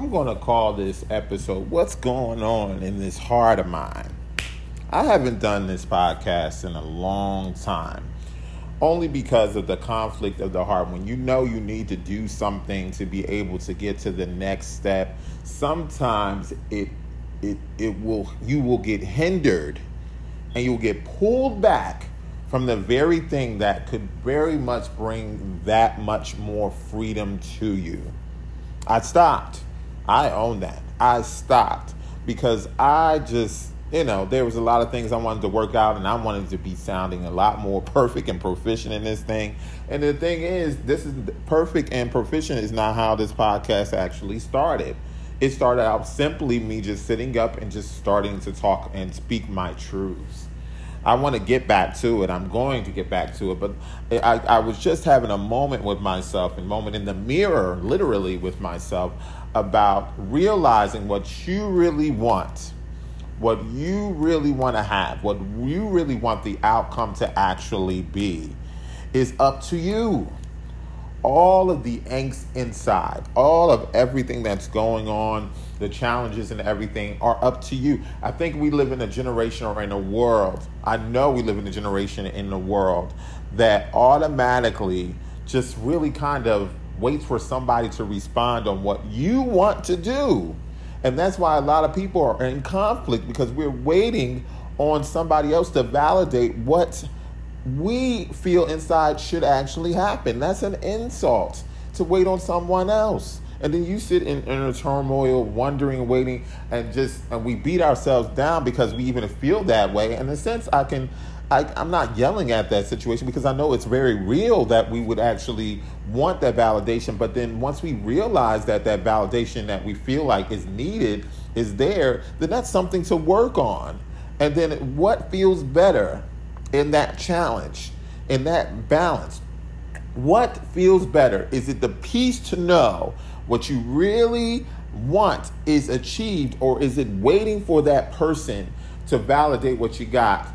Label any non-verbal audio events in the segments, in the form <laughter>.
I'm going to call this episode What's Going On in This Heart of Mine? I haven't done this podcast in a long time, only because of the conflict of the heart. When you know you need to do something to be able to get to the next step, sometimes it it it will you will get hindered and you'll get pulled back from the very thing that could very much bring that much more freedom to you. I stopped. I own that. I stopped because I just, you know, there was a lot of things I wanted to work out and I wanted to be sounding a lot more <laughs> perfect and proficient in this thing. And the thing is, this is perfect and proficient is not how this podcast actually started. It started out simply me just sitting up and just starting to talk and speak my truths. I want to get back to it. I'm going to get back to it. But I, I was just having a moment with myself, a moment in the mirror, literally with myself, about realizing what you really want, what you really want to have, what you really want the outcome to actually be is up to you all of the angst inside, all of everything that's going on, the challenges and everything are up to you. I think we live in a generation or in a world, I know we live in a generation in a world that automatically just really kind of waits for somebody to respond on what you want to do. And that's why a lot of people are in conflict because we're waiting on somebody else to validate what we feel inside should actually happen. That's an insult to wait on someone else. And then you sit in inner turmoil, wondering, waiting, and just and we beat ourselves down because we even feel that way. In a sense, I can I, I'm not yelling at that situation because I know it's very real that we would actually want that validation. But then once we realize that that validation that we feel like is needed is there, then that's something to work on. And then what feels better? in that challenge, in that balance. What feels better? Is it the peace to know what you really want is achieved, or is it waiting for that person to validate what you got?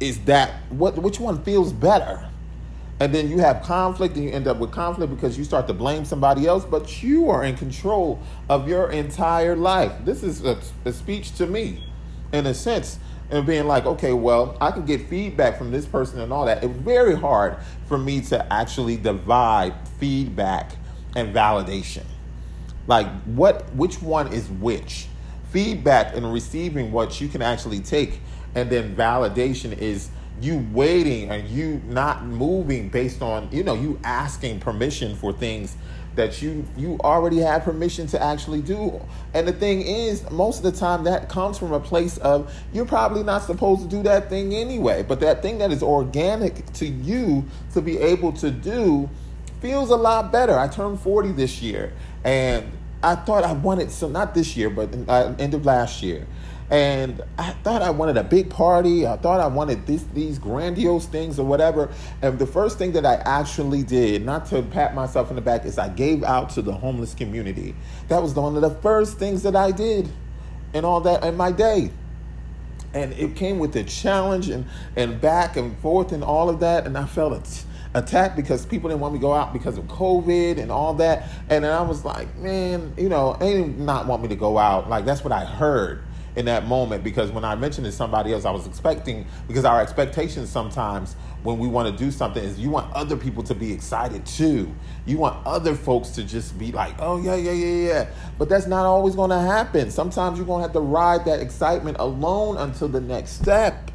Is that what which one feels better? And then you have conflict and you end up with conflict because you start to blame somebody else, but you are in control of your entire life. This is a, a speech to me, in a sense and being like, okay, well, I can get feedback from this person and all that. It's very hard for me to actually divide feedback and validation. Like what which one is which? Feedback and receiving what you can actually take and then validation is you waiting and you not moving based on, you know, you asking permission for things that you you already have permission to actually do. And the thing is, most of the time that comes from a place of you're probably not supposed to do that thing anyway. But that thing that is organic to you to be able to do feels a lot better. I turned 40 this year and I thought I wanted so not this year, but uh, end of last year and I thought I wanted a big party. I thought I wanted this, these grandiose things or whatever. And the first thing that I actually did, not to pat myself in the back, is I gave out to the homeless community. That was one of the first things that I did and all that in my day. And it came with a challenge and, and back and forth and all of that. And I felt it attacked because people didn't want me to go out because of COVID and all that. And then I was like, man, you know, they did not want me to go out. Like that's what I heard in that moment because when I mentioned it to somebody else, I was expecting because our expectations sometimes when we want to do something is you want other people to be excited too. You want other folks to just be like, oh yeah, yeah, yeah, yeah. But that's not always going to happen. Sometimes you're going to have to ride that excitement alone until the next step.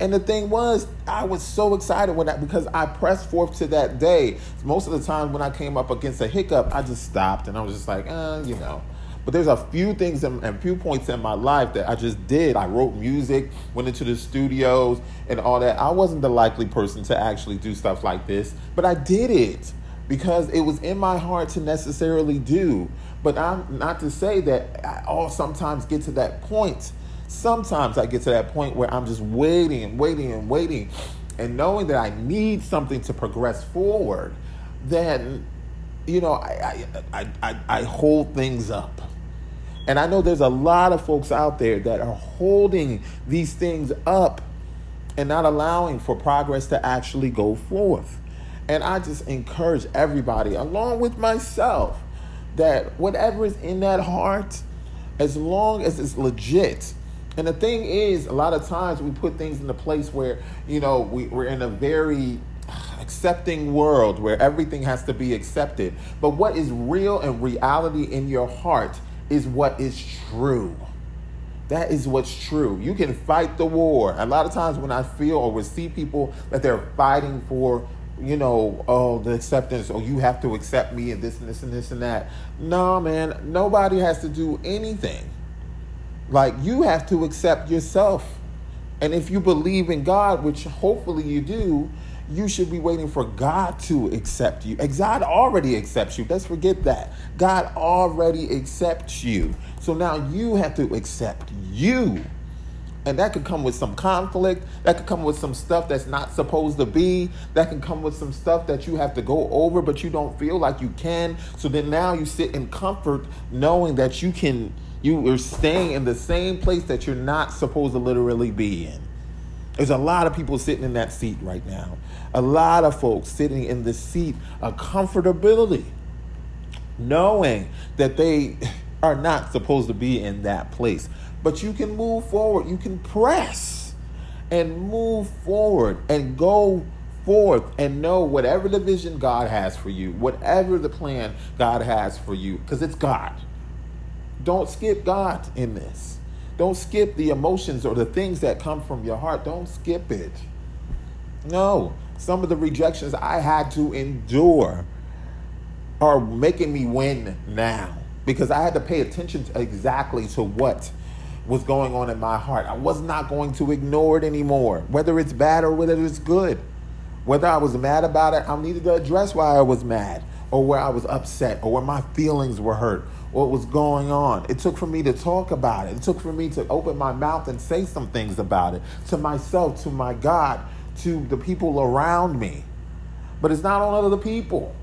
And the thing was, I was so excited when that because I pressed forth to that day. Most of the time when I came up against a hiccup, I just stopped and I was just like, uh, you know, but there's a few things and few points in my life that I just did. I wrote music, went into the studios, and all that. I wasn't the likely person to actually do stuff like this, but I did it because it was in my heart to necessarily do. But I'm not to say that I all sometimes get to that point. Sometimes I get to that point where I'm just waiting and waiting and waiting, and knowing that I need something to progress forward. Then, you know, I, I, I, I hold things up and I know there's a lot of folks out there that are holding these things up and not allowing for progress to actually go forth. And I just encourage everybody, along with myself, that whatever is in that heart, as long as it's legit, and the thing is, a lot of times we put things in a place where, you know, we, we're in a very accepting world where everything has to be accepted. But what is real and reality in your heart is what is true. That is what's true. You can fight the war. A lot of times when I feel or see people that they're fighting for, you know, oh, the acceptance, or you have to accept me and this and this and this and that. No, man, nobody has to do anything. Like you have to accept yourself. And if you believe in God, which hopefully you do, you should be waiting for God to accept you. God already accepts you. Let's forget that. God already accepts you. So now you have to accept you. And that could come with some conflict. That could come with some stuff that's not supposed to be. That can come with some stuff that you have to go over, but you don't feel like you can. So then now you sit in comfort knowing that you can you are staying in the same place that you're not supposed to literally be in. There's a lot of people sitting in that seat right now. A lot of folks sitting in the seat of comfortability, knowing that they are not supposed to be in that place. But you can move forward, you can press and move forward and go forth and know whatever the vision God has for you, whatever the plan God has for you, because it's God. Don't skip God in this. Don't skip the emotions or the things that come from your heart. Don't skip it. No, some of the rejections I had to endure are making me win now because I had to pay attention to exactly to what was going on in my heart. I was not going to ignore it anymore, whether it's bad or whether it's good. Whether I was mad about it, I needed to address why I was mad or where I was upset or where my feelings were hurt what was going on. It took for me to talk about it. It took for me to open my mouth and say some things about it to myself, to my God, to the people around me. But it's not on other people.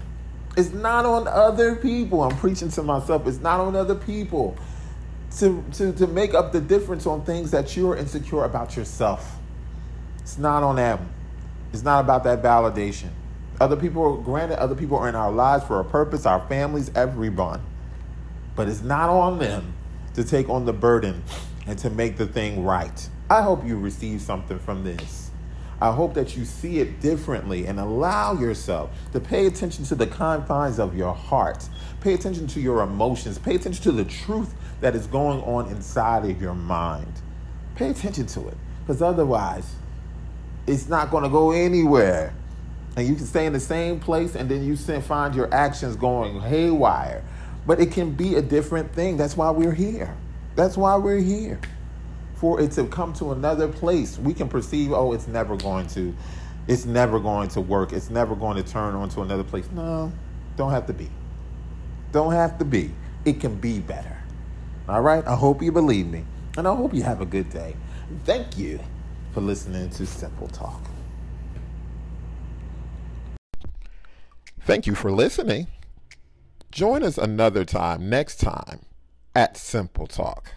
It's not on other people. I'm preaching to myself. It's not on other people to, to, to make up the difference on things that you're insecure about yourself. It's not on them. It's not about that validation. Other people, granted, other people are in our lives for a purpose, our families, everyone. But it's not on them to take on the burden and to make the thing right. I hope you receive something from this. I hope that you see it differently and allow yourself to pay attention to the confines of your heart. Pay attention to your emotions. Pay attention to the truth that is going on inside of your mind. Pay attention to it because otherwise, it's not going to go anywhere. And you can stay in the same place and then you find your actions going haywire but it can be a different thing. That's why we're here. That's why we're here. For it to come to another place, we can perceive, oh, it's never going to, it's never going to work. It's never going to turn onto another place. No, don't have to be. Don't have to be. It can be better. All right? I hope you believe me. And I hope you have a good day. Thank you for listening to Simple Talk. Thank you for listening. Join us another time next time at Simple Talk.